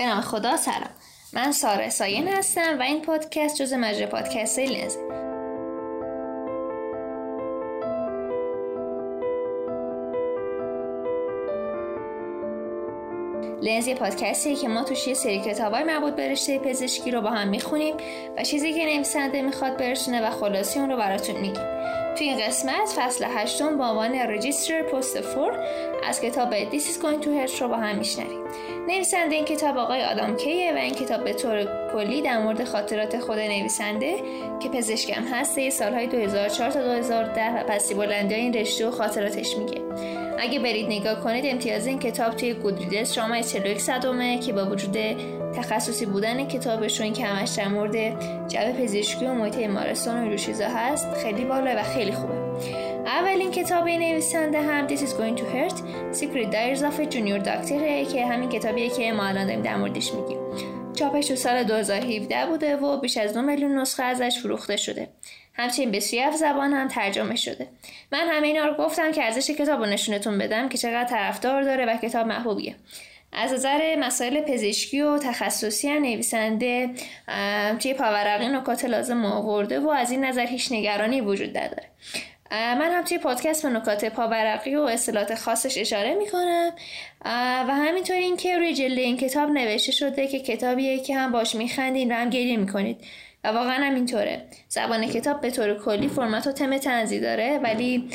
به نام خدا سلام. من ساره ساین هستم و این پادکست جز مجره پادکست لنز لنز یه پادکستیه که ما توش یه سری کتابای مربوط به پزشکی رو با هم می‌خونیم و چیزی که نویسنده می‌خواد برسونه و خلاصی اون رو براتون میگیم. توی این قسمت فصل هشتم با عنوان رجیستر پست فور از کتاب This is going to hurt رو با هم میشنویم. نویسنده این کتاب آقای آدام کیه و این کتاب به طور کلی در مورد خاطرات خود نویسنده که پزشکم هست سالهای 2004 تا 2010 و پسی بلندی این رشته و خاطراتش میگه. اگه برید نگاه کنید امتیاز این کتاب توی گودریدس شما 41 صدومه که با وجود تخصصی بودن کتابش و این که همش در مورد جو پزشکی و محیط بیمارستان و اینجور چیزا هست خیلی بالا و خیلی خوبه. اولین کتاب نویسنده هم This is going to hurt Secret Diaries of a Junior Doctor که همین کتابیه که ما الان داریم در موردش میگیم. چاپش سال 2017 بوده و بیش از دو میلیون نسخه ازش فروخته شده. همچنین به سی زبان هم ترجمه شده. من همه اینا رو گفتم که ارزش کتاب رو نشونتون بدم که چقدر طرفدار داره و کتاب محبوبیه. از نظر مسائل پزشکی و تخصصی نویسنده توی پاورقی نکات لازم آورده و از این نظر هیچ نگرانی وجود نداره. من هم توی پادکست به نکات پاورقی و اصطلاحات خاصش اشاره می‌کنم. و همینطور اینکه روی جلد این کتاب نوشته شده که کتابیه که هم باش میخندین و هم گریه می‌کنید. و واقعا هم اینطوره. زبان کتاب به طور کلی فرمت و تم تنزی داره ولی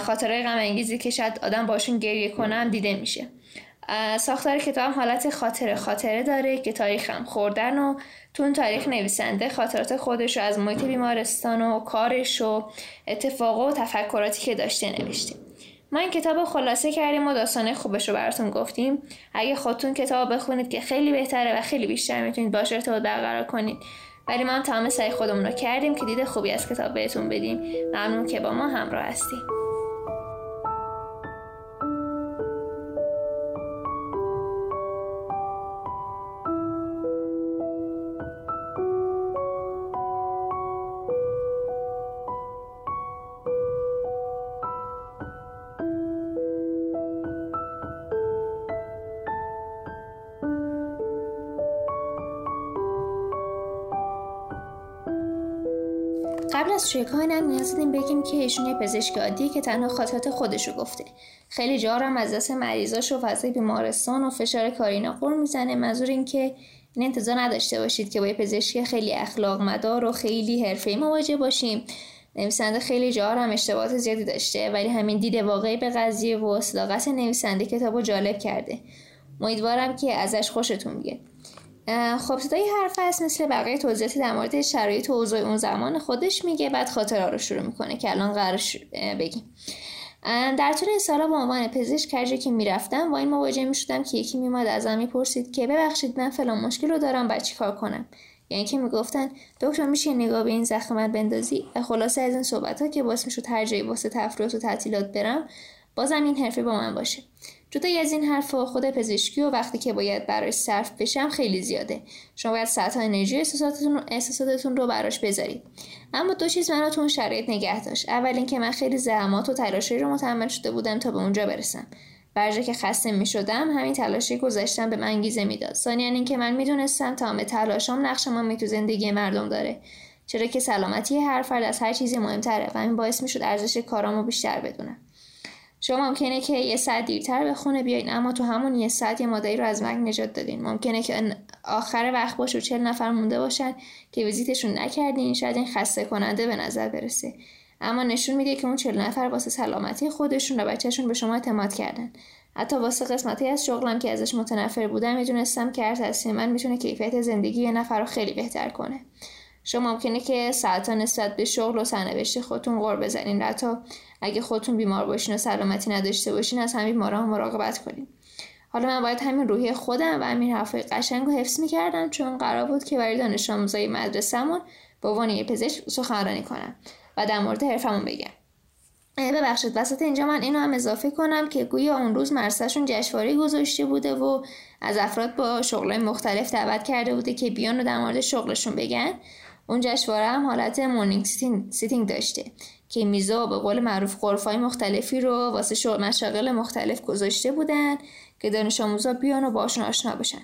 خاطره غم انگیزی که شاید آدم باشون گریه کنم دیده میشه. ساختار کتاب حالت خاطره. خاطره داره که هم خوردن و تو اون تاریخ نویسنده خاطرات خودش رو از محیط بیمارستان و کارش و اتفاق و تفکراتی که داشته نوشته. ما این کتاب خلاصه کردیم و داستانه خوبش رو براتون گفتیم. اگه خودتون کتاب بخونید که خیلی بهتره و خیلی بیشتر می‌تونید باش ارتباط برقرار کنید. ولی ما هم تمام سعی خودمون رو کردیم که دید خوبی از کتاب بهتون بدیم. ممنون که با ما همراه هستیم از کارم نیاز داریم بگیم که ایشون یه پزشک عادیه که تنها خاطرات خودش رو گفته. خیلی جا هم از دست مریضاش و فضای بیمارستان و فشار کاری نقور می‌زنه. منظور این که این انتظار نداشته باشید که با یه پزشک خیلی اخلاق مدار و خیلی حرفه‌ای مواجه باشیم. نویسنده خیلی جا هم اشتباهات زیادی داشته ولی همین دید واقعی به قضیه و صداقت نویسنده کتابو جالب کرده. امیدوارم که ازش خوشتون بیاد. خب صدای حرف هست مثل بقیه توضیحاتی در مورد شرایط و اوضاع اون زمان خودش میگه بعد خاطره رو شروع می‌کنه که الان قرار بگیم. در طول این سالا به عنوان پزشک هر که می‌رفتم با این مواجه می‌شدم که یکی میماد ازم می‌پرسید که ببخشید من فلان مشکل رو دارم بعد کار کنم؟ یعنی که می‌گفتن دکتر میشه نگاه به این زخم من بندازی؟ و خلاصه از این صحبت ها که باعث می‌شد هر جایی واسه تفریحات و تعطیلات برم بازم این حرفه با من باشه. جدای از این حرفها خود پزشکی و وقتی که باید براش صرف بشم خیلی زیاده. شما باید ساعت انرژی احساساتتون, احساساتتون رو براش بذارید. اما دو چیز منو تو اون شرایط نگه داشت. اول اینکه من خیلی زحمات و تلاشی رو متحمل شده بودم تا به اونجا برسم. برجا که خسته می شدم همین تلاشی گذاشتم به من انگیزه می‌داد. ثانیا اینکه من می‌دونستم تمام تلاشام نقش می تو زندگی مردم داره. چرا که سلامتی هر فرد از هر چیزی مهمتره و این باعث می‌شد ارزش کارامو بیشتر بدونم. شما ممکنه که یه ساعت دیرتر به خونه بیاین اما تو همون یه ساعت یه مادری رو از مرگ نجات دادین. ممکنه که آخر وقت باشه و چل نفر مونده باشن که ویزیتشون نکردین شاید این خسته کننده به نظر برسه. اما نشون میده که اون چل نفر واسه سلامتی خودشون و بچهشون به شما اعتماد کردن. حتی واسه قسمتی از شغلم که ازش متنفر بودم می‌دونستم که هر تصمیم من می‌تونه کیفیت زندگی یه نفر رو خیلی بهتر کنه. شما ممکنه که ساعتها نسبت به شغل و سرنوشت خودتون غور بزنین حتی اگه خودتون بیمار باشین و سلامتی نداشته باشین از همین بیمارا مراقبت کنین. حالا من باید همین روحی خودم و همین حرفای قشنگ رو حفظ می‌کردم چون قرار بود که برای دانش آموزای مدرسهمون به عنوان یه پزشک سخنرانی کنم و در مورد حرفمون بگم. ببخشید وسط اینجا من اینو هم اضافه کنم که گویا اون روز مرسشون جشنواره گذاشته بوده و از افراد با شغلای مختلف دعوت کرده بوده که بیان و در مورد شغلشون بگن. اون جشنواره هم حالت morning sitting داشته که میزا به قول معروف غرفای مختلفی رو واسه شغل مشاغل مختلف گذاشته بودن که دانش آموزا بیان و باشون آشنا بشن.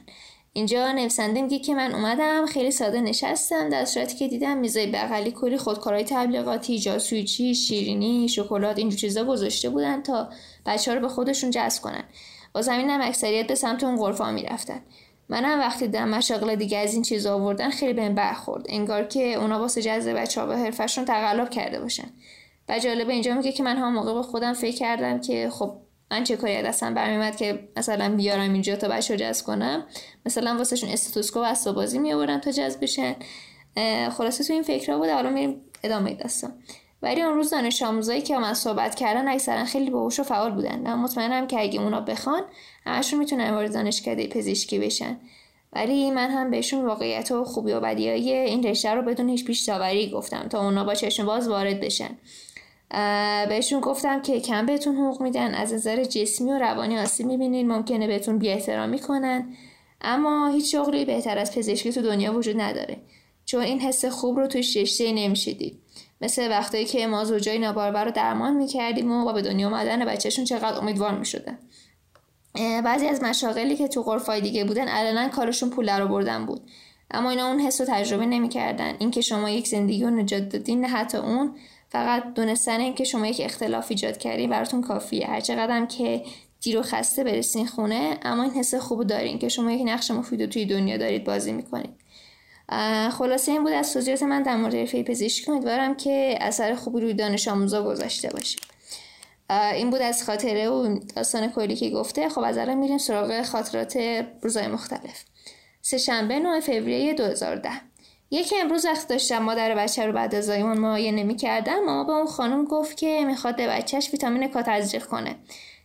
اینجا نویسنده میگه که من اومدم خیلی ساده نشستم در صورتی که دیدم میزای بغلی کلی خودکارهای تبلیغاتی جاسویچی شیرینی شکلات اینجور چیزا گذاشته بودن تا بچه ها رو به خودشون جذب کنن. واسه همینم اکثریت به سمت اون غرفا می‌رفتن. منم وقتی دیدم مشاغل دیگه از این چیزا آوردن خیلی بهم برخورد. انگار که اونا واسه جذب بچه‌ها به حرفشون تقلب کرده باشن. و جالبه اینجا میگه که من هم موقع به خودم فکر کردم که خب من چه کاری دستم برمیومد که مثلا بیارم اینجا تا بچه جذب کنم. مثلا واسهشون استاتوسکوپ و بازی می تا جذب بشن. خلاصه تو این فکرها بود حالا میریم ادامه داستان. ولی اون روز دانش آموزایی که من صحبت کردن اکثرا خیلی باهوش و فعال بودن. من مطمئنم که اگه اونا بخوان همشون می‌تونن وارد دانشکده پزشکی بشن. ولی من هم بهشون واقعیت و خوبی و بدیهای این رشته رو بدون هیچ پیش گفتم تا اونا با چشم باز وارد بشن. بهشون گفتم که کم بهتون حقوق میدن از نظر جسمی و روانی آسیب می‌بینین ممکنه بهتون بی احترامی کنن. اما هیچ شغلی بهتر از پزشکی تو دنیا وجود نداره. چون این حس خوب رو توی رشته نمیشیدید مثل وقتی که ما زوجای نابارور رو درمان می‌کردیم و به دنیا آمدن بچهشون چقدر امیدوار می‌شدن. بعضی از مشاغلی که تو غرفای دیگه بودن علنا کارشون پول رو بردن بود. اما اینا اون حس رو تجربه نمی‌کردن. اینکه شما یک زندگی رو نجات دادین حتی اون فقط دونستن اینکه شما یک اختلاف ایجاد کردین براتون کافیه. هر چقدر که دیر و خسته برسین خونه اما این حس خوب دارین که شما یک نقش مفید توی دنیا دارید بازی می‌کنید. خلاصه این بود از توضیحات من در مورد حرفه پزشکی. امیدوارم که اثر خوبی روی دانش آموزا گذاشته باشه این بود از خاطره و داستان کلی که گفته. خب از الان میریم سراغ خاطرات روزای مختلف. سه شنبه 9 فوریه 2010 یکی امروز وقت داشتم مادر بچه رو بعد از زایمان معاینه می‌کردم ماما به اون خانم گفت که می‌خواد به بچهش ویتامین کا تزریق کنه.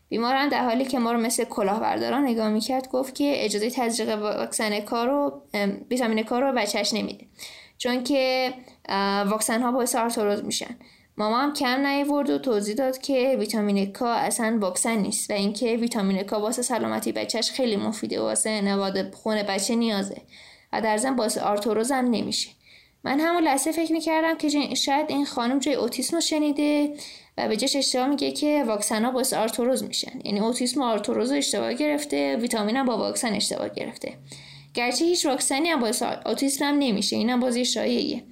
بیمارم در حالی که ما رو مثل کلاهبرداران نگاه می‌کرد گفت که اجازه تزریق واکسن کار رو ویتامین کار رو بچهش نمیده. چون که واکسن ها باعث آرتروز میشن. ماما هم کم نیورد و توضیح داد که ویتامین کا اصلا واکسن نیست و اینکه ویتامین کا واسه سلامتی بچهش خیلی مفیده واسه انعقاد خون بچه نیازه و در ضمن باعث آرتروز هم نمیشه. من همون لحظه فکر می‌کردم که شاید این خانم جایی اوتیسم رو شنیده و به جاش اشتباه میگه که واکسن ها باعث آرتروز میشن. یعنی اوتیسم و آرتروز رو اشتباه گرفته ویتامین هم با واکسن اشتباه گرفته. گرچه هیچ واکسنی هم باعث اوتیسم هم نمیشه. اینم بازی شایعیه.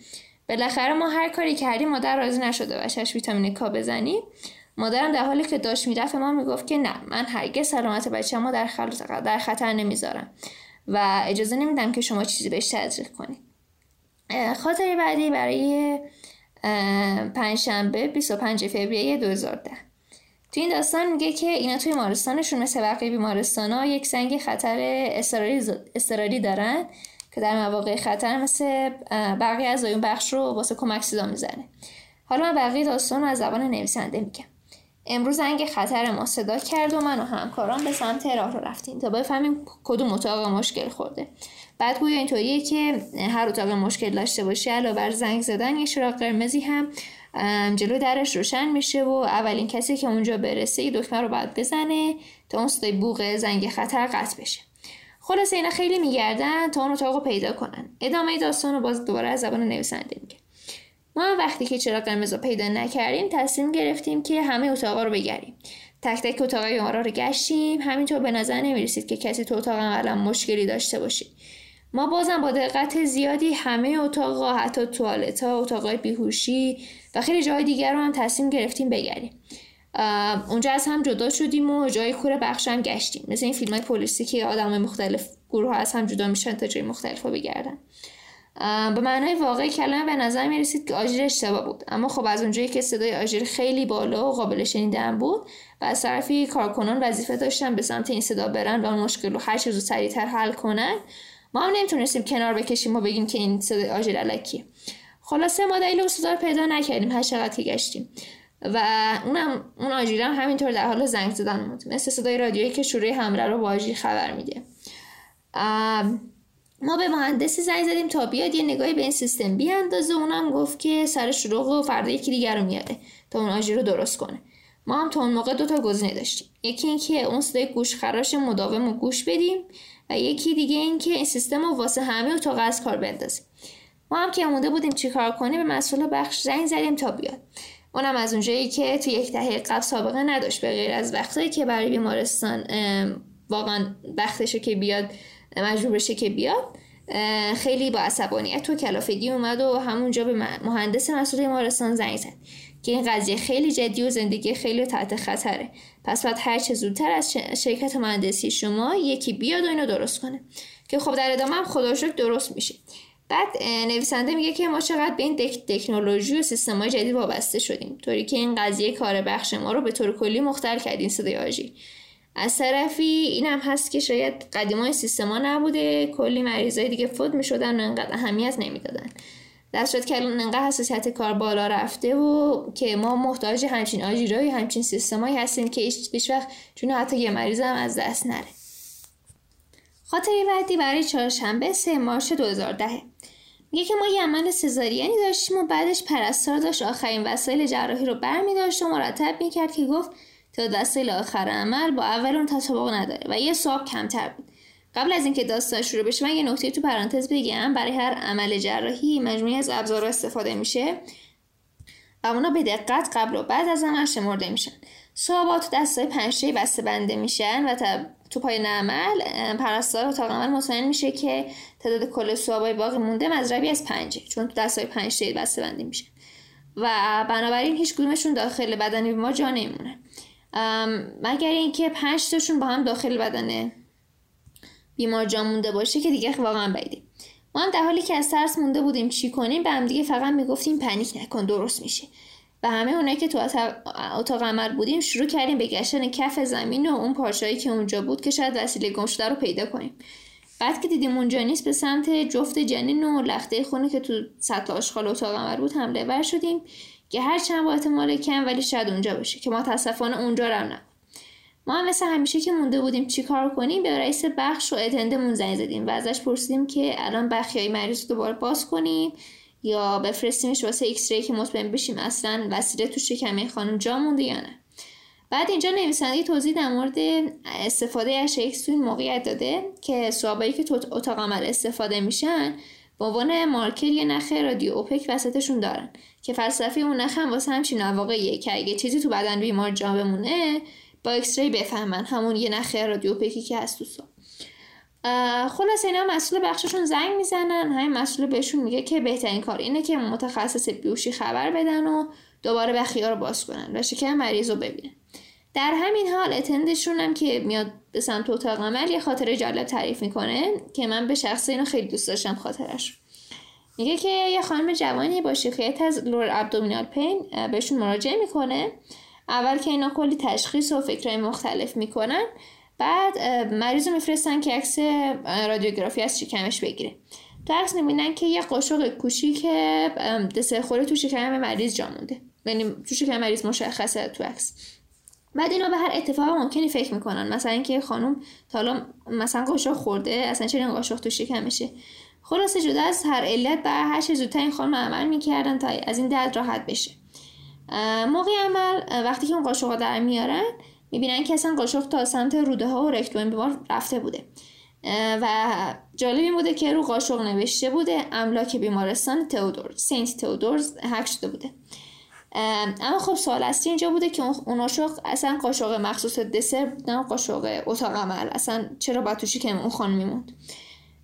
بالاخره ما هر کاری کردیم مادر راضی نشده بچهش ویتامین کا بزنیم. مادرم در حالی که داشت می‌رفت ما می‌گفت که نه من هرگز سلامت بچه ما در, در خطر نمی‌ذارم و اجازه نمیدم که شما چیزی بهش تزریق کنید خاطر بعدی برای پنجشنبه 25 فوریه 2010 تو این داستان میگه که اینا توی مارستانشون مثل بقیه بیمارستان ها یک سنگ خطر استراری دارن. که در مواقع خطر مثل بقیه از اون بخش رو واسه کمک صدا می‌زنه. حالا من بقیه داستان رو از زبان نویسنده میگم. امروز زنگ خطر ما صدا کرد و من و همکاران به سمت راه رو رفتیم تا بفهمیم کدوم اتاق مشکل خورده. بعد گویا اینطوریه که هر اتاق مشکل داشته باشه علاوه بر زنگ زدن یه چراغ قرمزی هم جلو درش روشن میشه و اولین کسی که اونجا برسه دکمه رو باید بزنه تا اون صدای بوغ زنگ خطر قطع بشه. خلاصه اینا خیلی میگردن تا اون اتاق پیدا کنن. ادامه داستان رو باز دوباره از زبان نویسنده میگه. ما وقتی که چراغ قرمز رو پیدا نکردیم تصمیم گرفتیم که همه اتاقا رو بگردیم تک تک اتاق یارا رو گشتیم. همینطور به نظر نمی‌رسید که کسی تو اتاق عملا مشکلی داشته باشه. ما بازم با دقت زیادی همه اتاقا حتی توالت ها اتاقای بیهوشی و خیلی جای دیگر رو هم تصمیم گرفتیم بگردیم اونجا از هم جدا شدیم و جای کور بخش هم گشتیم. مثل این فیلم های پلیسی که آدم مختلف گروه ها از هم جدا میشن تا جای مختلف رو بگردن. به معنای واقعی کلمه به نظر می رسید که آژیر اشتباه بود. اما خب از اونجایی که صدای آژیر خیلی بالا و قابل شنیدن بود و از طرفی کارکنان وظیفه داشتن به سمت این صدا برن و مشکل رو هر چیز سریعتر حل کنن ما هم نمی‌تونستیم کنار بکشیم و بگیم که این صدای آژیر علکیه خلاصه ما دلیل اون صدا رو پیدا نکردیم هر چقدر که گشتیم. و اونم اون آژیرم همینطور در حال زنگ زدن بود. مثل صدای رادیویی که شوره حمله رو با آژیر خبر میده. ما به مهندسی زنگ زدیم تا بیاد یه نگاهی به این سیستم بیاندازه. اونم گفت که سر شروع و فردا یکی دیگر رو میاره تا اون آژیر رو درست کنه. ما هم تا اون موقع دو تا گزینه داشتیم. یکی اینکه اون صدای گوش خراش مداوم و گوش بدیم و یکی دیگه اینکه این سیستم رو واسه همه اتاق از کار بندازیم. ما هم که مونده بودیم چیکار کنیم به مسئول بخش زنگ زدیم تا بیاد. اونم از اونجایی که تو یک دهه قبل سابقه نداشت به غیر از وقتایی که برای بیمارستان واقعا وقتشه که بیاد مجبور بشه که بیاد خیلی با عصبانیت و کلافگی اومد و همونجا به مهندس مسئول بیمارستان زنگ زد که این قضیه خیلی جدی و زندگی خیلی تحت خطره. پس باید هر چه زودتر از شرکت مهندسی شما یکی بیاد و اینو درست کنه. که خب در ادامه هم خدا درست میشه. بعد نویسنده میگه که ما چقدر به این تکنولوژی و سیستم های جدید وابسته شدیم. طوری که این قضیه کار بخش ما رو به طور کلی مختل کردین صدای آجی از طرفی این هم هست که شاید قدیمای سیستما نبوده کلی مریضای دیگه فوت می‌شدن و انقدر اهمیت نمی‌دادن. در صورت که الان انقدر حساسیت کار بالا رفته و که ما محتاج همچین آژیرایی همچین سیستمایی هستیم که هیچ وقت چون حتی یه مریض هم از دست نره. خاطری بعدی برای چهارشنبه سه مارچ 2010 میگه که ما یه عمل سزارینی داشتیم و بعدش پرستار داشت آخرین وسایل جراحی رو برمی داشت و مرتب می‌کرد که گفت تا وسایل آخر عمل با اول اون تطابق نداره و یه سواب کمتر بود. قبل از اینکه داستان شروع بشه من یه نکته تو پرانتز بگم. برای هر عمل جراحی مجموعی از ابزارها استفاده میشه و اونا به دقت قبل و بعد از عمل شمرده میشن. صحابات دستای پنجشهی بسته بنده میشن و تو پای عمل پرستار اتاق عمل مطمئن میشه که تعداد کل صحابای باقی مونده مضربی از پنجه چون تو دستای پنجشهی بسته بنده میشن و بنابراین هیچ کدومشون داخل بدن ما جا نمیمونه. مگر اینکه پنج تاشون با هم داخل بدن بیمار جا مونده باشه که دیگه واقعا بعیده. ما هم در حالی که از ترس مونده بودیم چی کنیم به هم دیگه فقط می‌گفتیم پنیک نکن درست میشه. و همه اونایی که تو اتاق عمل بودیم شروع کردیم به گشتن کف زمین و اون پارچه‌ای که اونجا بود که شاید وسیله گم شده رو پیدا کنیم. بعد که دیدیم اونجا نیست به سمت جفت جنین و لخته خونه که تو سطح آشغال اتاق عمل بود حمله ور شدیم که هر چند با احتمال کم ولی شاید اونجا باشه که متاسفانه اونجا رو نبود. ما هم مثل همیشه که مونده بودیم چیکار کنیم به رئیس بخش و اتندمون زنگ زدیم و ازش پرسیدیم که الان بخیای مریض دوباره باز کنیم؟ یا بفرستیمش واسه X-ray که مطمئن بشیم اصلا وسیله تو شکمه خانم جا مونده یا نه؟ بعد اینجا نویسنده توضیح در مورد استفاده از تو این موقعیت داده که swab هایی که تو اتاق عمل استفاده میشن به عنوان مارکر یه نخ radiopaque وسطشون دارن که فلسفه اون نخ هم واسه همچین مواقعیه که اگه چیزی تو بدن بیمار جا بمونه با X-ray بفهمن همون یه نخ radiopaque ی که هست تو خلاص اینا مسئول بخششون زنگ می‌زنن. همین مسئول بهشون میگه که بهترین کار اینه که متخصص بیهوشی خبر بدن و دوباره بخیه ها رو باز کنن و شکم مریض رو ببینن. در همین حال attend شون هم که میاد به سمت اتاق عمل یه خاطره جالب تعریف می‌کنه که من به شخصه اینو خیلی دوست داشتم خاطرش. میگه که یه خانم جوانی با شکایت از lower abdominal pain بهشون مراجعه می‌کنه. اول که اینا کلی تشخیص و فکرهای مختلف می‌کنن. بعد مریض رو میفرستن که عکس رادیوگرافی از شکمش بگیره. تو عکس نمیدن که یه قاشق کوچیک دسر خوره تو شکم مریض جا مونده. یعنی تو شکم مریض مشخصه تو عکس. بعد اینا به هر اتفاق ممکنی فکر می‌کنن. مثلا اینکه خانم تا حالا مثلا قاشق خورده اصلا چرا این قاشق تو شکمشه؟ خلاصه جدا از هر علت بر هر چه زودتر این خانم عمل می‌کردن تا از این درد راحت بشه. موقع عمل وقتی که اون قاشق در میارن می‌بینن که اصلا قاشق تا سمت روده ها و رکتوم بیمار رفته بوده. و جالب این بوده که رو قاشق نوشته بوده املاک بیمارستان تئودور سنت تئودورز هک شده بوده. اما خب سوال اصلی اینجا بوده که اون قاشق اصلا قاشق مخصوص دسر نه قاشق اتاق عمل. اصلا چرا با توشی که اون خانم میموند؟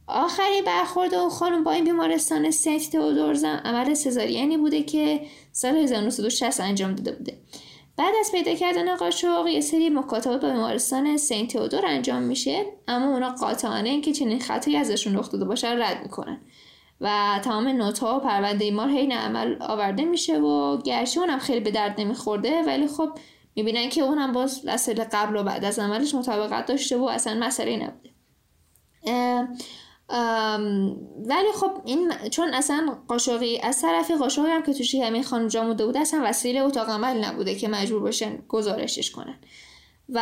آخری برخورد اون خانم با این بیمارستان سنت تئودورز عمل سزارینی بوده که سال 1960 انجام داده بوده. بعد از پیدا کردن قاشق یه سری مکاتبات با بیمارستان سنت تئودور انجام میشه اما اونا قاطعانه اینکه چنین خطایی ازشون رخ داده باشه رد می‌کنن. و تمام نوت ها و پرونده ایمار حین عمل آورده میشه و گرچه اونم خیلی به درد نمیخورده ولی خب می‌بینن که اونم باز وسیله قبل و بعد از عملش مطابقت داشته و اصلا مسئله نبوده. ولی خب این چون اصلا قاشقی از طرف قاشقی هم که توش همین خانم جا موده بوده اصلا وسیله اتاق عمل نبوده که مجبور باشن گزارشش کنن. و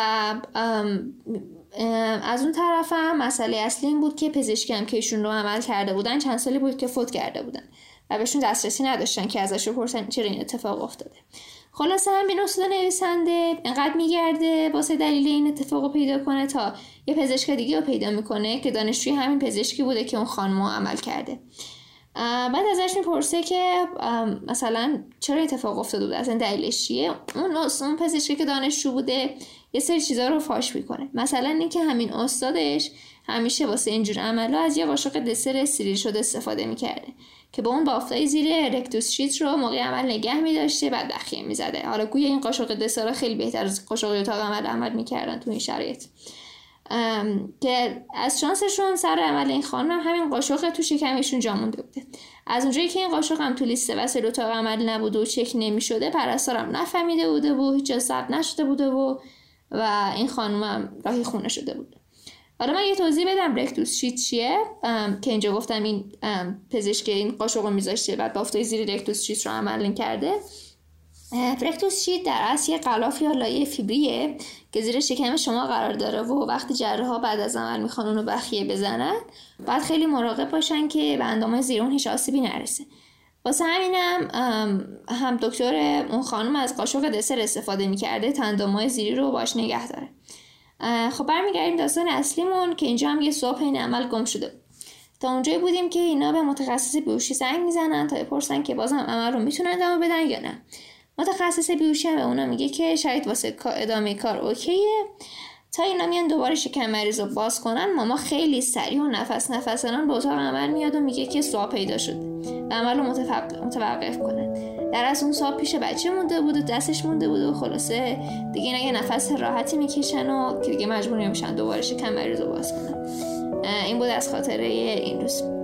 از اون طرف هم مسئله اصلی این بود که پزشکی هم که ایشون رو عمل کرده بودن چند سالی بود که فوت کرده بودن و بهشون دسترسی نداشتن که ازش بپرسن چرا این اتفاق افتاده. خلاصه همین اصول نویسنده انقدر میگرده واسه دلیل این اتفاق رو پیدا کنه تا یه پزشک دیگه رو پیدا می‌کنه که دانشجوی همین پزشکی بوده که اون خانم عمل کرده. بعد ازش می‌پرسه که مثلا چرا اتفاق افتاده بوده اصلا دلیلش چیه؟ اون اون پزشکی که دانشجو بوده یه سری چیزا رو فاش می‌کنه. مثلا اینکه همین استادش همیشه واسه اینجور عملا از یه قاشق دسر سیریل شده استفاده می‌کرده. که با اون بافتای زیر رکتوس شیت رو موقع عمل نگه میداشته بعد بخیه می‌زده. حالا گویا این قاشق دسر خیلی بهتر از قاشق اتاق عمل عمل می‌کردن تو این شرایط. که از شانسشون سر عمل این خانم همین قاشق تو شکمشون جا مونده بوده. از اونجایی که این قاشق هم تو لیست وسایل اتاق عمل نبوده و چک نمی‌شده پرستارم نفهمیده بوده و هیچ ثبت نشده بوده و و این خانم هم راهی خونه شده بوده حالا من یه توضیح بدم. رکتوس شیت چیه؟ که اینجا گفتم این پزشک این قاشق رو میذاشته بعد بافتای زیر رکتوس شیت رو عمل کرده. فرکتوس شیت در اصل یه غلاف یا لایه فیبریه که زیر شکم شما قرار داره و وقتی جراح بعد از عمل می‌خوان اونو بخیه بزنن باید خیلی مراقب باشن که به اندامای زیر اون هیچ آسیبی نرسه. واسه همینم هم دکتر اون خانم از قاشق دسر استفاده می‌کرده تندامای زیری رو باش نگه داره. خب برمیگردیم داستان اصلیمون که اینجا هم یه صبح این عمل گم شده. تا اونجایی بودیم که اینا به متخصص بیوشی زنگ می‌زنن تا بپرسن که بازم عمل رو می‌تونن ادامه بدن یا نه. متخصص بیوشی هم به اونا میگه که شاید واسه ادامه کار اوکیه. تا اینا میان دوباره شکم مریض رو باز کنن ماما خیلی سریع و نفس نفسانان به اتاق عمل میاد و میگه که سواب پیدا شده و عمل رو متوقف کنن. در از اون سواب پیش بچه مونده بود و دستش مونده بود و خلاصه دیگه اینا یه نفس راحتی می‌کشن و که دیگه مجبور نمیشن دوباره شکم مریض رو باز کنن. این بود از خاطره این روز.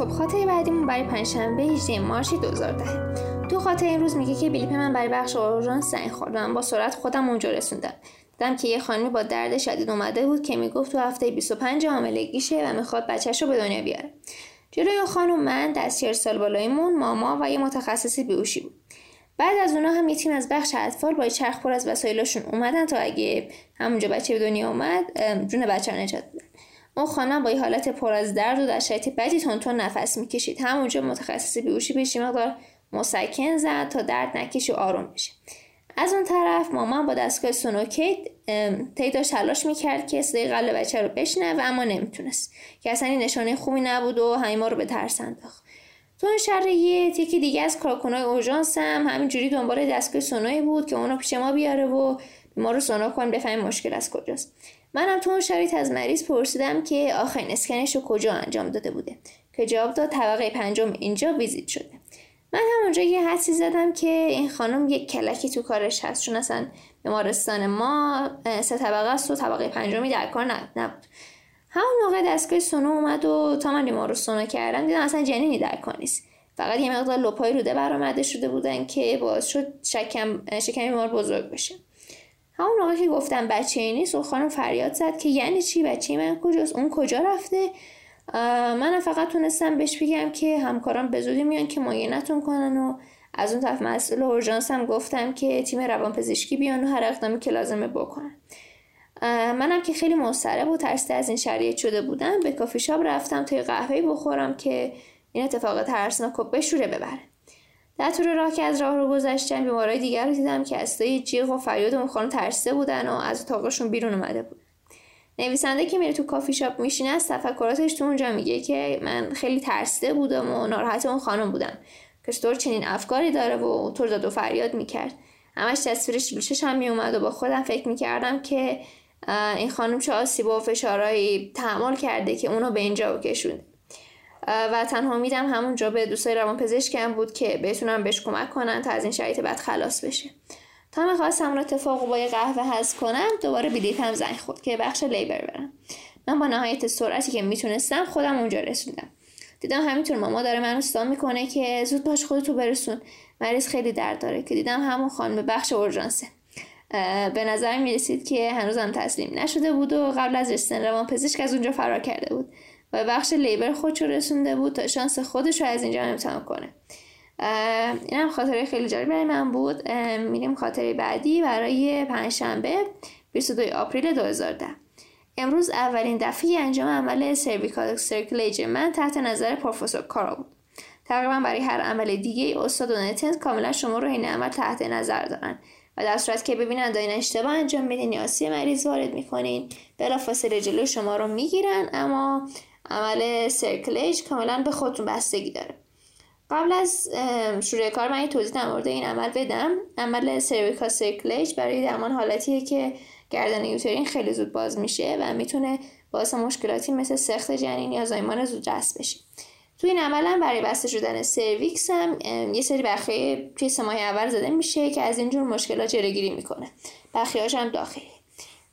خب خاطره بعدیمون برای پنجشنبه 18 مارچ 2010 تو خاطر این روز میگه که بلیپ من برای بخش اورژانس زنگ خورد من با سرعت خودم اونجا رسوندم. دیدم که یه خانمی با درد شدید اومده بود که می‌گفت تو هفته 25 حاملگیشه و می‌خواد بچهش رو به دنیا بیاره. جلوی اون خانم من دستیار سال بالایمون ماما و یه متخصص بیوشی بود. بعد از اونا هم یه تیم از بخش اطفال با چرخ پر از وسایلشون اومدن تا اگه همونجا بچه به دنیا اومد جون بچه نجات اون خانم با یه حالت پر از درد و در شرایط بدی تون نفس می‌کشید. همونجا متخصص بیوشی بهش مقدار مسکن زد تا درد نکش و آروم بشه از اون طرف مامان با دستگاه سونوکیت تی داشت تلاش می‌کرد که صدای قلب بچه رو بشنوه اما نمی‌تونست. که اصلا این نشانه خوبی نبود و همین ما رو به ترس انداخت. تو این شرایط یکی دیگه از کارکنای اورژانس هم همینجوری دنبال دستگاه سونایی بود که اونو پیش ما بیاره و ما رو سونا کن بفهمیم مشکل از کجاست. منم تو اون شرایط از مریض پرسیدم که آخرین اسکنش رو کجا انجام داده بوده که جواب داد طبقه پنجم اینجا ویزیت شده. من همونجا یه حدسی زدم که این خانم یک کلکی تو کارش هست چون اصلا بیمارستان ما سه طبقه است و طبقه پنجمی در کار نبود. همون موقع دستگاه سونو اومد و تا من بیمار رو سونو کردم دیدم اصلا جنینی در کار نیست. فقط یه مقدار لپای روده برآمده شده بودن که باعث شد شکم شکم بیمار بزرگ بشه. همون موقع که گفتم بچه ای نیست و خانم فریاد زد که یعنی چی؟ بچه من کجاست؟ اون کجا رفته؟ من فقط تونستم بهش بگم که همکاران به زودی میان که معاینتون کنن و از اون طرف مسئول اورژانس هم گفتم که تیم روانپزشکی بیان و هر اقدامی که لازمه بکنن. منم که خیلی مضطرب و ترسیده از این شرایط شده بودم. به کافی شاپ رفتم توی قهوه بخورم که این اتفاق ترسناک و بشوره ببره. در طول راه که از راه رو گذشتم بیمارای دیگر رو دیدم که از جیغ و فریاد اون خانم ترسیده بودن و از اتاقشون بیرون اومده بود. نویسنده که میره تو کافی شاپ میشینه از تفکراتش تو اونجا میگه که من خیلی ترسیده بودم و ناراحت اون خانم بودم. که چطور چنین افکاری داره و طور داد و فریاد می‌کرد. همش تصویرش بیشش هم میومد و با خودم فکر می‌کردم که این خانم چه آسیب و فشارهایی تحمل کرده که اونو به اینجا کشونده. و تنها امیدم همونجا به دوستای روان پزشکم بود که بتونم بهش کمک کنن تا از این شرایط بد خلاص بشه. تا می‌خواستم اون اتفاق با یه قهوه حذف کنم دوباره بیلیپ هم زنگ خورد که بخش لیبر برم. من با نهایت سرعتی که می‌تونستم خودم اونجا رسوندم. دیدم همینطور ماما داره منو صدا می‌کنه که زود باش خودتو برسون. مریض خیلی درد داره که دیدم همون خانم بخش اورژانسه. به نظر می رسید که هنوزم تسلیم نشده بود و قبل از رسیدن روان پزشک از اونجا فرار کرده بود. و بخش لیبر خودشو رسونده بود تا شانس خودش رو از اینجا امتحان کنه. این هم خاطره خیلی جالب برای من بود. میریم خاطره بعدی برای پنجشنبه 22 آپریل 2010 امروز اولین دفعه انجام عمل سرویکال سرکلیج من تحت نظر پروفسور کارا بود. تقریبا برای هر عمل دیگه استاد و نتنز کاملا شما رو این عمل تحت نظر دارن. و در صورت که ببینن دارین اشتباه انجام میدین یا سی مریض وارد می‌کنین بلافاصله جلو شما رو می‌گیرن. اما عمل سرکلیج کاملا به خودتون بستگی داره. قبل از شروع کار من یه توضیح در مورد این عمل بدم. عمل سرویکا سرکلیج برای درمان حالتیه که گردن یوترین خیلی زود باز میشه و می‌تونه باعث مشکلاتی مثل سخت جنین یا زایمان زود رس بشه. تو این عمل هم برای بسته شدن سرویکس هم یه سری بخیه توی سه اول زده میشه که از اینجور مشکلات جلوگیری می‌کنه. بخیهاش هم داخلی.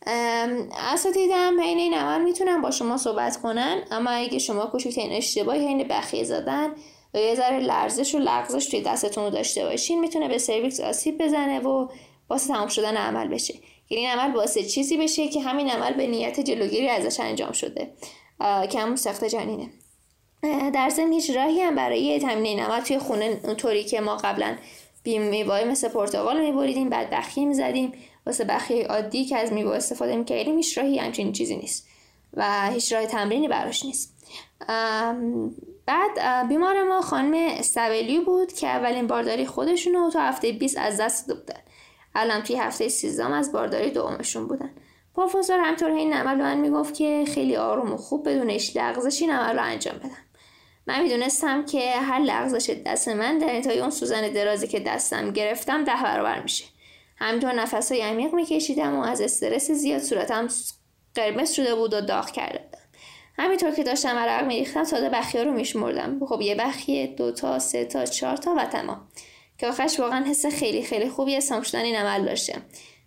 اساتیدم حین این عمل می‌تونن با شما صحبت کنن اما اگه شما کوچکترین اشتباهی حین بخیه زدن یا یه ذره لرزش و لغزش توی دستتون رو داشته باشین می‌تونه به سرویکس آسیب بزنه و واسه تمام شدن عمل بشه. یعنی این عمل واسه چیزی بشه که همین عمل به نیت جلوگیری ازش انجام شده. که همون سخت جنینه. در ضمن هیچ راهی هم برای تامین این عمل توی خونه اونطوری که ما قبلا بیم میوه مثل پرتقال میبریدیم بعد بخیه می‌زدیم. واسه بخیه عادی که از میوه استفاده می‌کردیم هیچ راهی همچین چیزی نیست و هیچ راه تمرینی براش نیست. بعد بیمار ما خانم استولیو بود که اولین بارداری خودشون رو تو هفته 20 از دست داده بودن الان توی هفته 13 از بارداری دومشون بودن. پروفسور همطور این عمل به من می‌گفت که خیلی آروم و خوب بدون هیچ لغزشی این عمل رو انجام بدم. من می‌دونستم که هر لغزش دست من در انتهای اون سوزن درازی که دستم گرفتم ده برابر میشه. همینطور نفس های عمیق میکشیدم و از استرس زیاد صورتم قرمز شده بود و داغ کرده همینطور که داشتم عرق میریختم ساده بخیه رو میشمردم. خب یه بخیه دو تا سه تا چهار تا و تمام. که آخرش واقعا حس خیلی خیلی خوبی حسام شدن این عمل داشته.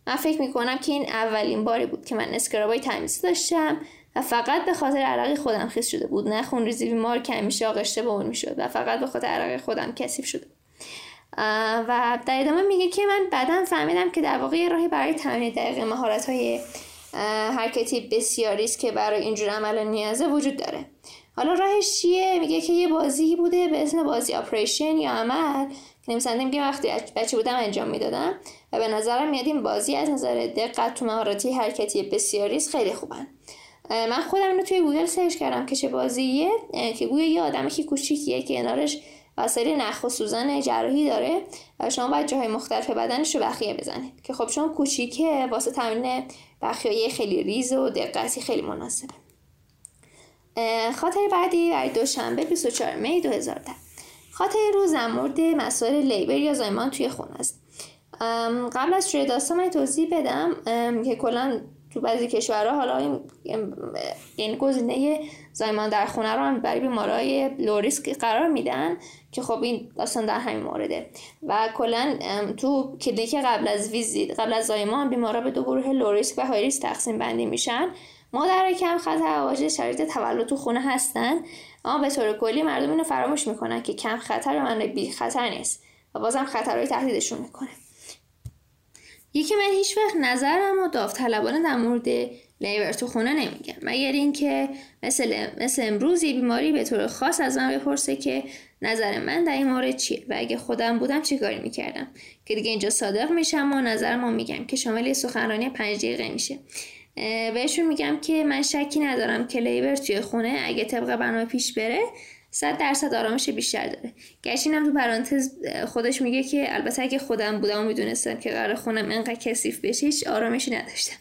من فکر می‌کنم که این اولین باری بود که من اسکرابای تمیز داشتم و فقط به خاطر عرق خودم خیس شده بود. نه خون ریزی بیمار که همیشه آغشته به اون می‌شد و فقط به خاطر عرق خودم کثیف شده و در ادامه میگه که من بعدا فهمیدم که در واقع راهی برای تمرین دقیق مهارت های حرکتی بسیاری است که برای اینجور عمل نیازه وجود داره. حالا راهش چیه؟ میگه که یه بازی بوده به اسم بازی آپریشن یا عمل که نمیسنده میگه وقتی بچه بودم انجام می‌دادم و به نظرم میاد این بازی از نظر دقت تو مهارتی حرکتی بسیاری خیلی خوبن. من خودم اینو توی Google search کردم که چه بازیه که گویا یه آدمک کوچیکیه که کنارش وسایل نخ و سوزن جراحی داره و شما باید جاهای مختلف بدنش رو بخیه بزنید. که خب چون کوچیکه واسه تمرین بخیه خیلی ریز و دقتی خیلی مناسبه. خاطر بعدی برای دوشنبه 24 می 2010 خاطر روز مورد مسائل labour یا زایمان توی خونه است. قبل از شروع داستان من توضیح بدم. که کلا تو بعضی کشورها حالا این این گزینه زایمان در خونه رو هم برای بیمارای low risk قرار میدن که خب این داستان در همین مورده. و کلا تو کلینیک قبل از ویزیت قبل از زایمان بیمارا به دو گروه low risk و high risk تقسیم بندی میشن. مادر کم خطر واجد شرایط تولد تو خونه هستن اما به طور کلی مردم اینو فراموش می‌کنن که کم خطر و بی خطر نیست و بازم خطرهای تهدیدشون می‌کنه. یکی من هیچ وقت نظرم و داوطلبانه در مورد لیبر تو خونه نمیگم. مگر اینکه مثل مثل امروز یه بیماری به طور خاص از من بپرسه که نظر من در این مورد چیه و اگه خودم بودم چی کاری می‌کردم؟ که دیگه اینجا صادق میشم و نظرمو میگم که شامل سخنرانی پنج دقیقه میشه. بهشون میگم که من شکی ندارم که لیبر توی خونه اگه طبق برنامه پیش بره صد درصد آرامش بیشتر داره. گرچه تو پرانتز خودش میگه که البته اگه خودم بودم و می‌دونستم که قرار خونم انقدر کثیف بشه هیچ آرامشی نداشتم.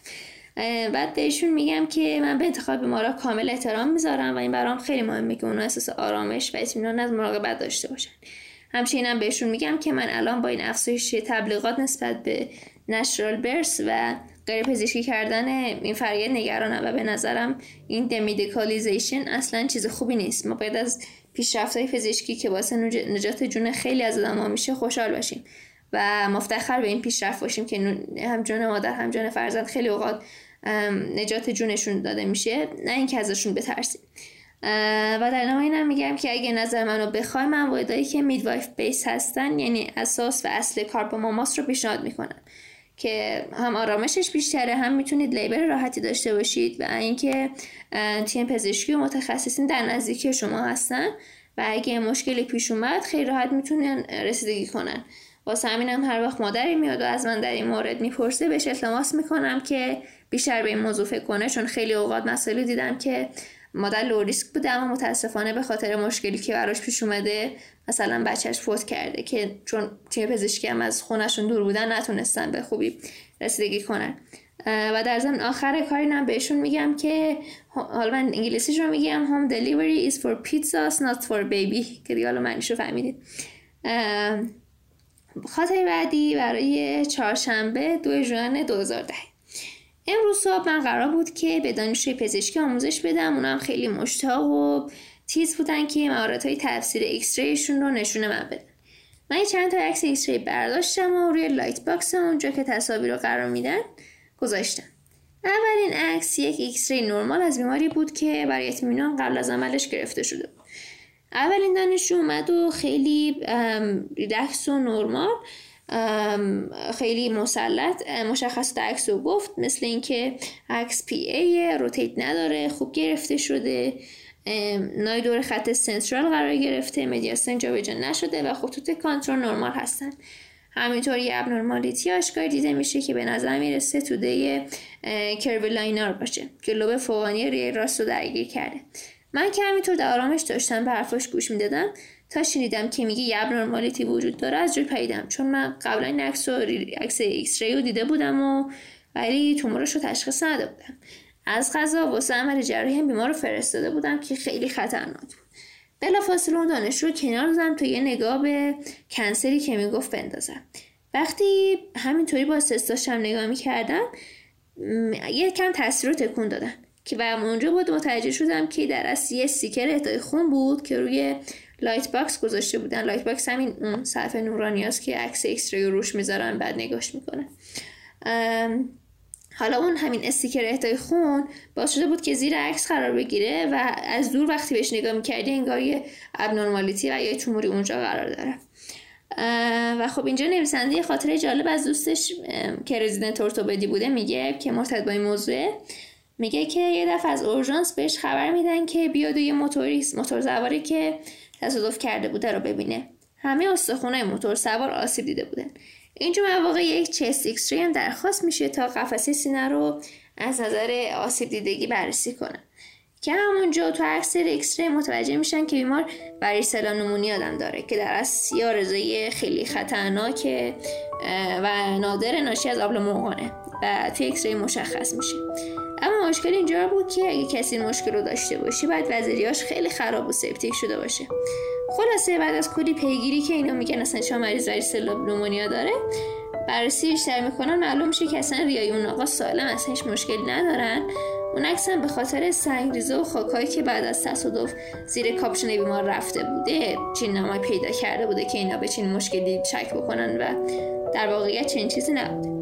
بعد بهشون میگم که من به انتخاب بیمارا کامل احترام می‌ذارم و این برام خیلی مهمه که اونا احساس آرامش و اطمینان از مراقبت داشته باشن. همچنین هم بهشون میگم که من الان با این افزایش تبلیغات نسبت به نشرال برس و غیر پزشکی کردن این فریاد نگرانم و به نظرم این دمیدیکالیزیشن اصلا چیز خوبی نیست. ما باید از پیشرفت های پزشکی که واسه نجات جون خیلی از آدم میشه خوشحال باشیم. و مفتخر به این پیشرفت باشیم که هم جون مادر هم جون فرزند خیلی اوقات نجات جونشون داده میشه نه اینکه ازشون بترسیم. و در نهایت هم میگم که اگه نظر منو بخوای من وایدایی که میدوایف بیس هستن یعنی اساس و اصل کار با ماماست رو پیشنهاد می‌کنم. که هم آرامشش بیشتره هم می‌تونید لیبر راحتی داشته باشید و اینکه تیم پزشکی و متخصصین در نزدیکی شما هستن و اگه مشکلی پیش اومد خیلی راحت می‌تونن رسیدگی کنن. واسه همینم هر وقت مادری میاد و از من در این مورد می‌پرسه بهش التماس می‌کنم که بیشتر به این موضوع فکر کنه چون خیلی اوقات مسئله دیدم که مادر لو ریسک بوده اما متاسفانه به خاطر مشکلی که براش پیش اومده مثلا بچهش فوت کرده که چون تیم پزشکی هم از خونشون دور بودن نتونستن به خوبی رسیدگی کنن. و در ضمن آخر کاری هم بهشون میگم که حالا من انگلیسیش رو میگم home delivery is for pizzas not for baby. که دیگه حالا معنیش رو فهمیدید خاطر بعدی برای چهارشنبه دو ژوئن 2010 امروز صبح من قرار بود که به دانشجوی پزشکی آموزش بدم اونم خیلی مشتاق و تیز بودن که مهارت های تفسیر ایکسریشون رو نشونه من بدن. من چند تا عکس X-ray برداشتم و روی light box اونجا که تصاویر رو قرار میدن گذاشتم. اولین عکس یک X-ray نرمال از بیماری بود که برای اطمینان قبل از عملش گرفته شده بود. اولین دانشجو اومد و خیلی ریلکس و نرمال خیلی مسلط مشخصات عکس رو گفت مثل اینکه عکس PA rotate نداره خوب گرفته شده. نای دور خط central قرار گرفته مدیاستن جابجا نشده و خطوط contour نرمال هستن. همینطور یه abnormality آشکار دیده میشه که به نظر می‌رسه توده curvilinear باشه که لوب فوقانی ریه راست رو درگیر کرده. من که همینطور در آرامش داشتم به حرفاش گوش می‌دادم. تا شنیدم که میگه یه abnormality وجود داره از جا پریدم چون من قبلا این عکس عکس ایکس رو دیده بودم و ولی تومورش رو تشخیص نداده بودم. از قضا واسه عمل جراحی هم بیمار رو فرستاده بودم که خیلی خطرناک بود. بلافاصله اون دانشجو رو کنار دادم تا یه نگاه به cancer ی که می‌گفت بندازم. وقتی همینطوری با سستاشم نگاه می‌کردم یه کم تصویر رو تکون دادم که و اونجا بود متوجه شدم که در اصل یه sticker اهدای خون بود که روی light box گذاشته بودن. light box همین اون صفحه نورانی که عکس ایکس روش می‌ذارن بعد نگاش می‌کنن. حالا اون همین استیکر اهدای خون باعث شده بود که زیر عکس قرار بگیره و از دور وقتی بهش نگاه می‌کردی انگار یه ابنرمالیتی و یه توموری اونجا قرار داره. و خب اینجا نویسنده خاطره جالب از دوستش که رزیدنت ارتوپدی بوده میگه که مرتبط با این موضوع میگه که یه دفعه از اورژانس بهش خبر میدن که بیاد و یه موتوریست موتور سواری که تصادف کرده بوده رو ببینه. همه استخونه موتور سوار آسیب دیده بودن. اینجور مواقع یک chest X-ray هم درخواست میشه تا قفسه سینه رو از نظر آسیب دیدگی بررسی کنن که همونجا تو اکسر ایکستری متوجه میشن که بیمار varicella pneumonia هم داره که در از یا رضایی خیلی خطرناک و نادر ناشی از آبله مرغانه و توی X-ray مشخص میشه. اما مشکل اینجا بود که اگه کسی این مشکل رو داشته باشه بعد وضع ریه‌اش خیلی خراب و septic شده باشه. خلاصه بعد از کلی پیگیری که اینا میگن اصلا شما مریض وریسلا نمونیا داره بررسی بیشتر می‌کنن معلوم میشه که اصلا ریای اون آقا سالم اصلا هیچ مشکلی ندارن. اون عکس به خاطر سنگریزه و خاکایی که بعد از تصادف زیر کاپشن بیمار رفته بوده چین نمای پیدا کرده بوده که اینا به چین مشکلی شک بکنن و در واقعیت چنین چیزی نبوده.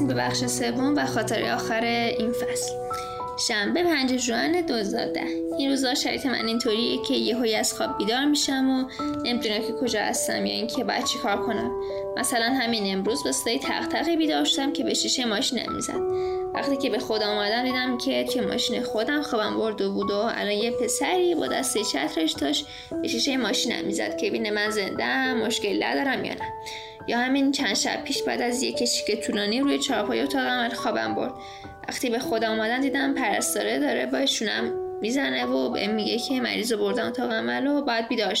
می‌رسیم به بخش سوم و خاطر آخر این فصل. شنبه 5 ژوئن 2010 این روزا شرایط من اینطوریه که یهویی از خواب بیدار میشم و نمی‌دونم که کجا هستم یا اینکه باید چی کار کنم. مثلا همین امروز به صدای تق بیدار شدم که به شیشه ماشینم می‌زد وقتی که به خودم آمدم دیدم که توی ماشین خودم خوابم برده بود و الان یه پسری با دسته چترش داشت به شیشه ماشینم می‌زد که بین من زنده مشکل ندارم یا نه. یا همین چند شب پیش بعد از یک کشیک طولانی روی چهارپای اتاقم خوابم برد. وقتی به خودم آمدن دیدم پرستاره داره با شونم می‌زنه و به میگه که مریض رو بردن اتاق عمل و باید بیدار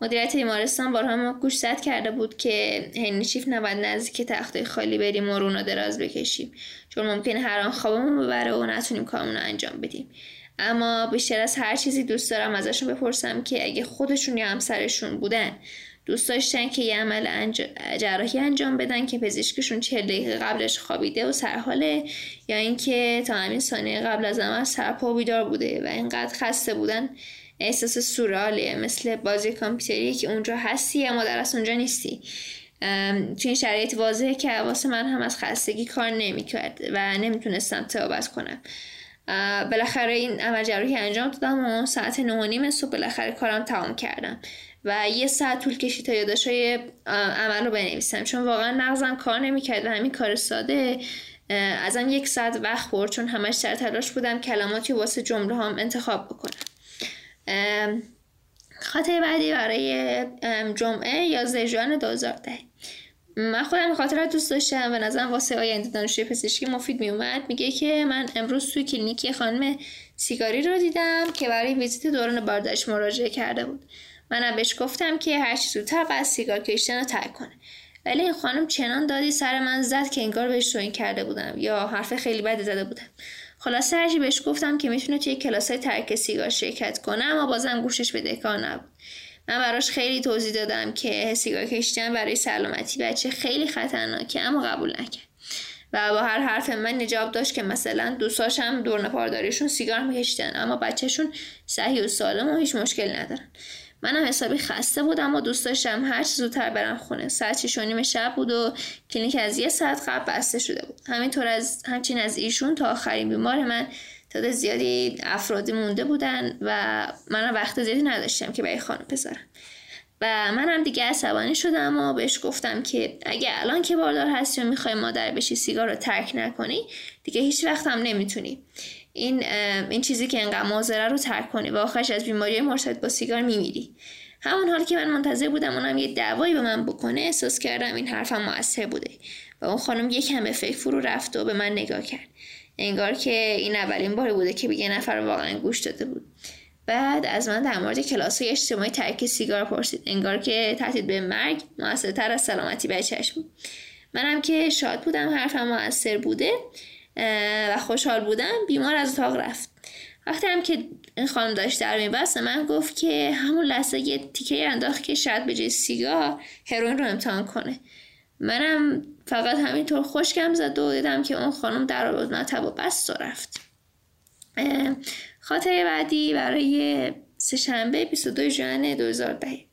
مدیریت بیمارستان بارها ما گوش زد کرده بود که هنی چیف نباید نزدیک تخته خالی بریم و رونا دراز بکشیم. چون ممکنه هر آن خوابمون ببره و نتونیم کارمون رو انجام بدیم. اما بیشتر از هر چیزی دوست دارم ازشون بپرسم که اگه خودشون یا همسرشون بودن دوست داشتن که یه عمل جراحی انجام بدن که پزشکشون چه دقیقه قبلش خوابیده و سرحاله یا اینکه تا همین ثانیه قبل از عمل سرپا بیدار بوده و اینقدر خسته بودن احساس سورالیه مثل بازی کامپیوتری که اونجا هستی اما در اصل اونجا نیستی. تو این شرایط واضحه که حواس من هم از خستگی کار نمی‌کرد و نمی‌تونستم تابت کنم. بالاخره این عمل جراحی انجام دادم و ساعت نه نیم صبح بالاخره کارم تمام کردم. و یه ساعت طول کشید تا یادداشتهای عمل رو بنویسم. چون واقعا مغزم کار نمی‌کرد و همین کار ساده ازم یک ساعت وقت برد چون همش سر تلاش بودم کلماتی واسه جمله هم انتخاب بکنم. خاطر بعدی برای جمعه یا ژوئن 2010 من خودم خاطر دوست داشتم و نظرم واسه آینده دانشجوی پزشکی مفید میومد میگه که من امروز توی کلینیک خانم سیگاری رو دیدم که برای ویزیت دوران باردش مراجعه کرده بود. منم بهش گفتم که هر چی زودتر باید سیگار کشیدن رو ترک کنه. ولی این خانم چنان دادی سر من زد که انگار بهش توین کرده بودم. یا حرف خیلی بدی زده بودم. خلاصه هرچی بهش گفتم که می‌تونه توی کلاس های ترک سیگار شرکت کنه اما بازم گوشش به دکار نبود. من براش خیلی توضیح دادم که سیگار کشیدن برای سلامتی بچه خیلی خطرناکه اما قبول نکرد. و با هر حرف من نجاب داشت که مثلا دوستاشم دورن پارداریشون سیگار میکشیدن اما بچهشون صحیح و سالم و هیچ مشکل ندارن. منم حسابی خسته بودم و دوست داشتم هر چی زودتر برم خونه. ساعت شیش نیم شب بود و کلینیک از یه ساعت قبل بسته شده بود. همینطور از همچین از ایشون تا آخرین بیمار من تعداد زیادی افرادی مونده بودن و منم وقت زیادی نداشتم که برای خانم بذارم. و منم دیگه عصبانی شدم و بهش گفتم که اگه الان که باردار هستی و می‌خوای مادر بشی سیگار رو ترک نکنی دیگه هیچ وقت هم نمی‌تونی. این این چیزی که انقدر مازره رو ترک کنی و آخرش از بیماری مرتبط با سیگار میمیری. همون حال که من منتظر بودم اونم یه دعوایی به من بکنه احساس کردم این حرفم موثر بوده و اون خانم یکم به فکر فرو رفت و به من نگاه کرد. انگار که این اولین باری بوده که به یه نفر واقعا گوش داده بود. بعد از من در مورد کلاس های اجتماعی ترک سیگار پرسید. انگار که تهدید به مرگ موثرتر از سلامتی بچهش بود. منم که شاد بودم حرفم موثر بوده. و خوشحال بودم بیمار از اتاق رفت. وقتی هم که این خانم داشت در میبست من گفت که همون لحظه یه تیکه انداخت که شاید به جای سیگار هروئین رو امتحان کنه. منم فقط همینطور خوشگم زد و دیدم که اون خانم در رو مطب و بست و رفت. خاطر بعدی برای سهشنبه 22 ژوئن 2010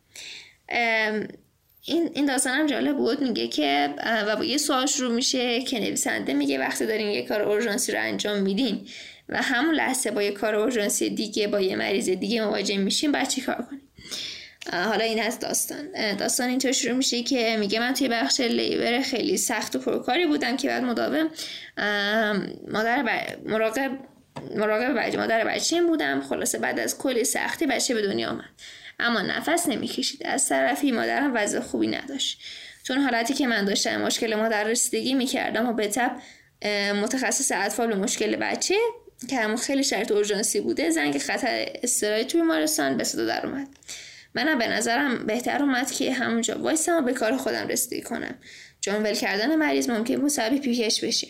این این داستانم جالب بود. میگه که و با یه سوال شروع میشه که نویسنده میگه وقتی دارین یه کار اورژانسی رو انجام میدین و همون لحظه با یه کار اورژانسی دیگه با یه مریض دیگه مواجه میشین بعد چی کار کنیم حالا این از داستان. داستان اینطور شروع میشه که میگه من توی بخش لیبر خیلی سخت و پرکاری بودم که بعد مداوم مادر مراقب مراقب بچه مادر بچه بودم. خلاصه بعد از کلی سختی بچه به دنیا آمد. اما نفس نمی‌کشید. از طرفی مادرم وضع خوبی نداشت. چون حالتی که من داشتم مشکل مادر رسیدگی می‌کردم و به تیم متخصص اطفال و مشکل بچه که همون خیلی شرایط اورژانسی بوده زنگ خطر اضطراری توی بیمارستان به صدا در اومد. منم به نظرم بهتر اومد که همونجا وایسم و به کار خودم رسیدگی کنم. چون ول کردن مریض ممکن بود PPH بشه.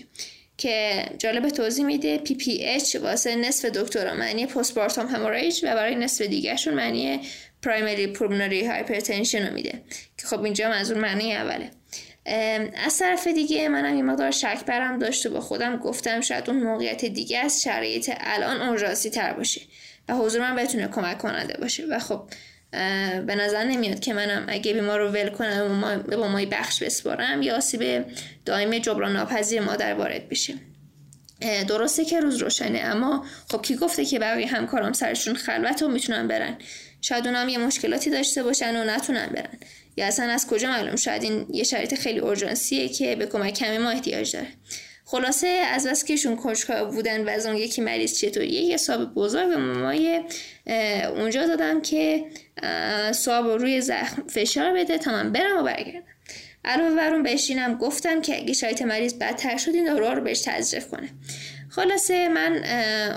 که جالب توضیح میده PPH واسه نصف دکترا معنی postpartum hemorrhage و برای نصف دیگرشون معنی primary pulmonary hypertension رو میده. که خب اینجا منظور معنی اوله. از طرف دیگه منم یه مقدار شک برم داشت و با خودم. گفتم شاید اون موقعیت دیگه از شرایط الان اورژانسی تر باشه و حضور من بتونه کمک کننده باشه. و خب به نظر نمیاد که منم اگه بیمار رو ول کنم به مامای بخش بسپارم یا آسیب دائم جبران ناپذیر مادر وارد بشه درسته که روز روشنه اما خب کی گفته که بقیه همکارام سرشون خلوت و می‌تونن برن؟ شاید اونام یه مشکلاتی داشته باشن و نتونن برن. یا اصلا از کجا معلوم؟ شاید این یه شرایط خیلی اورژانسیه که به کمک کمی ما احتیاج داره. خلاصه از بس که ایشون بودن و از اون یکی مریض چطوریه یه حساب بزرگ به مامای اونجا دادم که صاب روی زخم فشار بده تا من برم و برگردم. علاوه بر اون بهش گفتم که اگه شرایط مریض بدتر شد این داروها رو بهش تزریق کنه. خلاصه من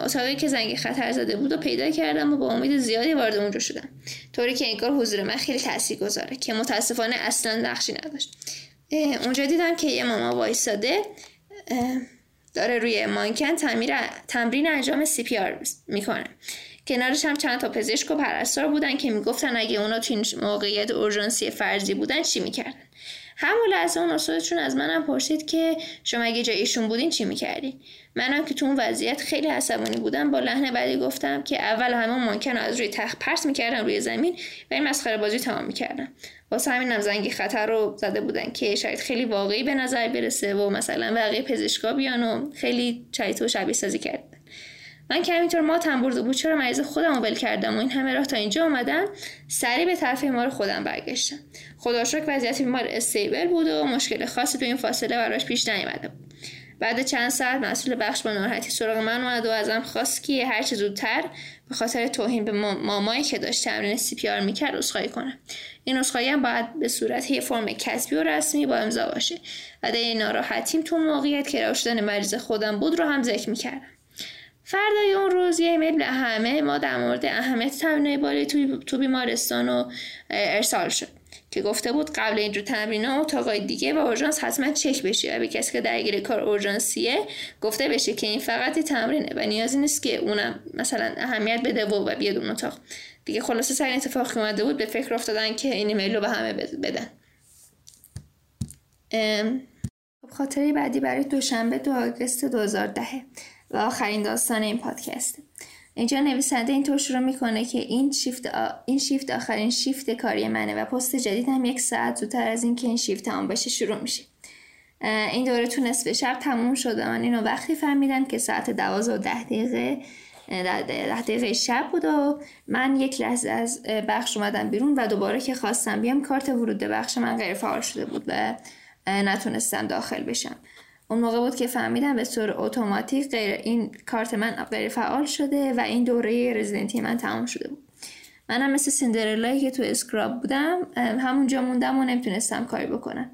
اتاقی که زنگ خطر زده بود و پیدا کردم و با امید زیادی وارد اونجا شدم. طوری که انگار حضور من خیلی تاثیر گذاره که متاسفانه اصلا نقشی نداشت. اونجا دیدم که یه ماما وایساده داره روی مانکن تمرین انجام سی پی آر می‌کنه. کنارش هم چند تا پزشک و پرستار بودن که می‌گفتن اگه اونا تو این موقعیت اورژانسی فرضی بودن چی می‌کردن؟ همون لحظه اون استادشون از منم پرسید که شما اگه جای ایشون بودین چی می‌کردین؟ منم که تو اون وضعیت خیلی عصبانی بودم با لحن بعدی گفتم که اول همه ممکن از روی تخت پرت می‌کردم روی زمین و این مسخره بازی تمام می‌کردم واسه همینم زنگی خطر رو زده بودن که شاید خیلی واقعی به نظر برسه و مثلا بقیه پزشکا بیان و خیلی و شبیه سازی کردن. من که همینطور ما برده بود چرا مریض خودم رو بل کردم و این همه راه تا اینجا اومدم سریع به طرف بیمار خودم برگشتم. خدا شکر وضعیت بیمار stable بود و مشکل خاصی تو این فاصله براش پیش نیامده بود. بعد چند ساعت مسئول بخش با ناراحتی سراغ من اومد و ازم خواست که هر چه زودتر به خاطر توهین به مامایی که داشت تمرین CPR می‌کرد عذرخواهی کنم. این عذرخواهی هم باید به صورت یه فرم کتبی و رسمی با امضا باشه و این ناراحتیم تو موقعیت که شدن مریض خودم بود رو هم ذکر می‌کردم. فردای اون روز یه ایمیل به همه ما در مورد اهمیت تمرین باری تو بیمارستان و ارسال شد که گفته بود قبل اینجور تمرین ها اتاقای دیگه و اورژانس حتما چک بشه. و به کسی که درگیر کار اورژانسیه گفته بشه که این فقط تمرینه و نیازی نیست که اونم مثلا اهمیت بده و بیاد اون اتاق. دیگه خلاصه سر اتفاق که اومده بود به فکر افتادن که این ایمیل رو به همه بدن. خب خاطری بعدی برای دوشنبه دو آگست 2010 و آخرین داستان این پادکسته اینجا نویسنده اینطور شروع می‌کنه که این شیفت, این شیفت آخرین شیفت کاری منه و پست جدید هم یک ساعت زودتر از اینکه این شیفت تمام بشه شروع میشه. این دوره تو نصف شب تموم شده. من اینو وقتی فهمیدم که ساعت دوازه و ده دقیقه ده دقیقه شب بود و من یک لحظه از بخش اومدم بیرون و دوباره که خواستم بیام کارت ورود بخش من غیر فعال شده بود و نتونستم داخل بشم. اون موقع بود که فهمیدم به طور اتوماتیک غیر این کارت من غیر فعال شده و این دوره رزیدنتی من تمام شده بود. منم مثل سندرلایی که تو اسکراب بودم همونجا موندم و نمی‌تونستم کاری بکنم.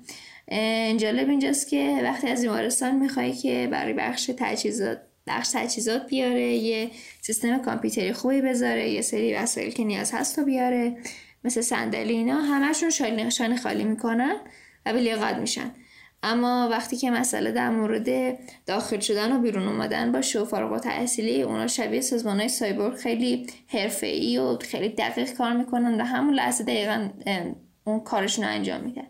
جالب اینجاست که وقتی از بیمارستان می‌خوای که برای بخش تجهیزات بخش تجهیزات بیاره یه سیستم کامپیوتری خوبی بذاره یه سری وسایل که نیاز هست و بیاره مثل صندلی اینا همشون شانه خالی می‌کنن و به میشن. اما وقتی که مسئله در مورد داخل شدن و بیرون اومدن با و فارغ و تحصیلی اونا شبیه سازمان های سایبورگ خیلی ای و خیلی دقیق کار می‌کنن و همون لحظه دقیقا اون کارشون رو انجام میدن.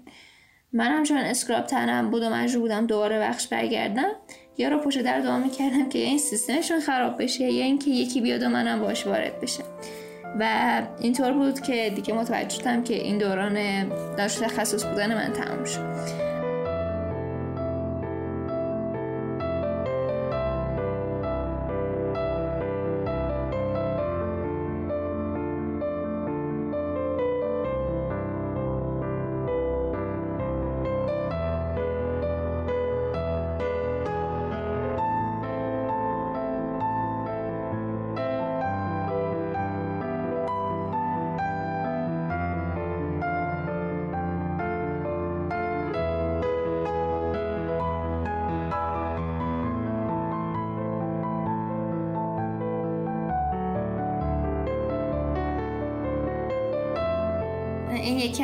من هم چون اسکراب تنم بود و مجبور بودم دوباره بخش برگردم. یا رو پشت در دعا می‌کردم که این سیستمشون خراب بشه یا اینکه یکی بیاد و منم باش وارد بشه و اینطور بود که دیگه متوجه شدم که این دوران داشت تخصص بودن من تمام شد.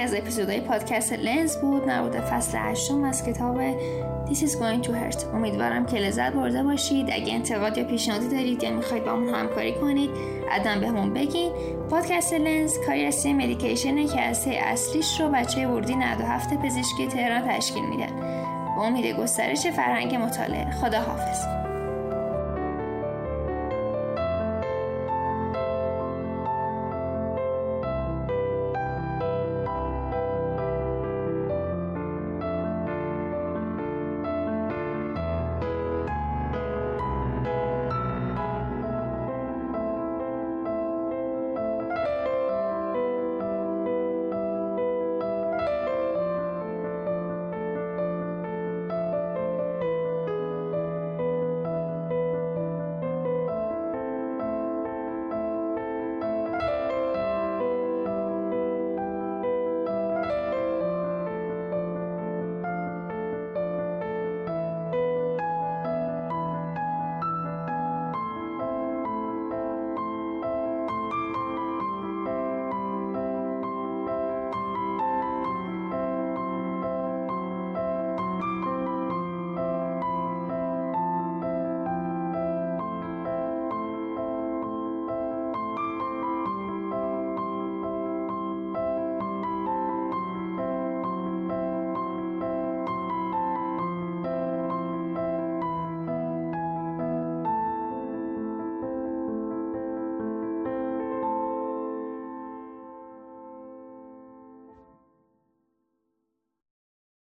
یکی از اپیزودهای پادکست لنز بود مربوط فصل هشتم از کتاب This is going to hurt. امیدوارم که لذت برده باشید. اگه انتقاد یا پیشنهادی دارید یا می‌خواید با همون همکاری کنید به همون بگین. پادکست لنز کاری از مدیکیشنه که از اصلیش رو بچه وردی 97 پزشکی تهران تشکیل میدن. با امید گسترش فرهنگ مطالعه. خدا حافظ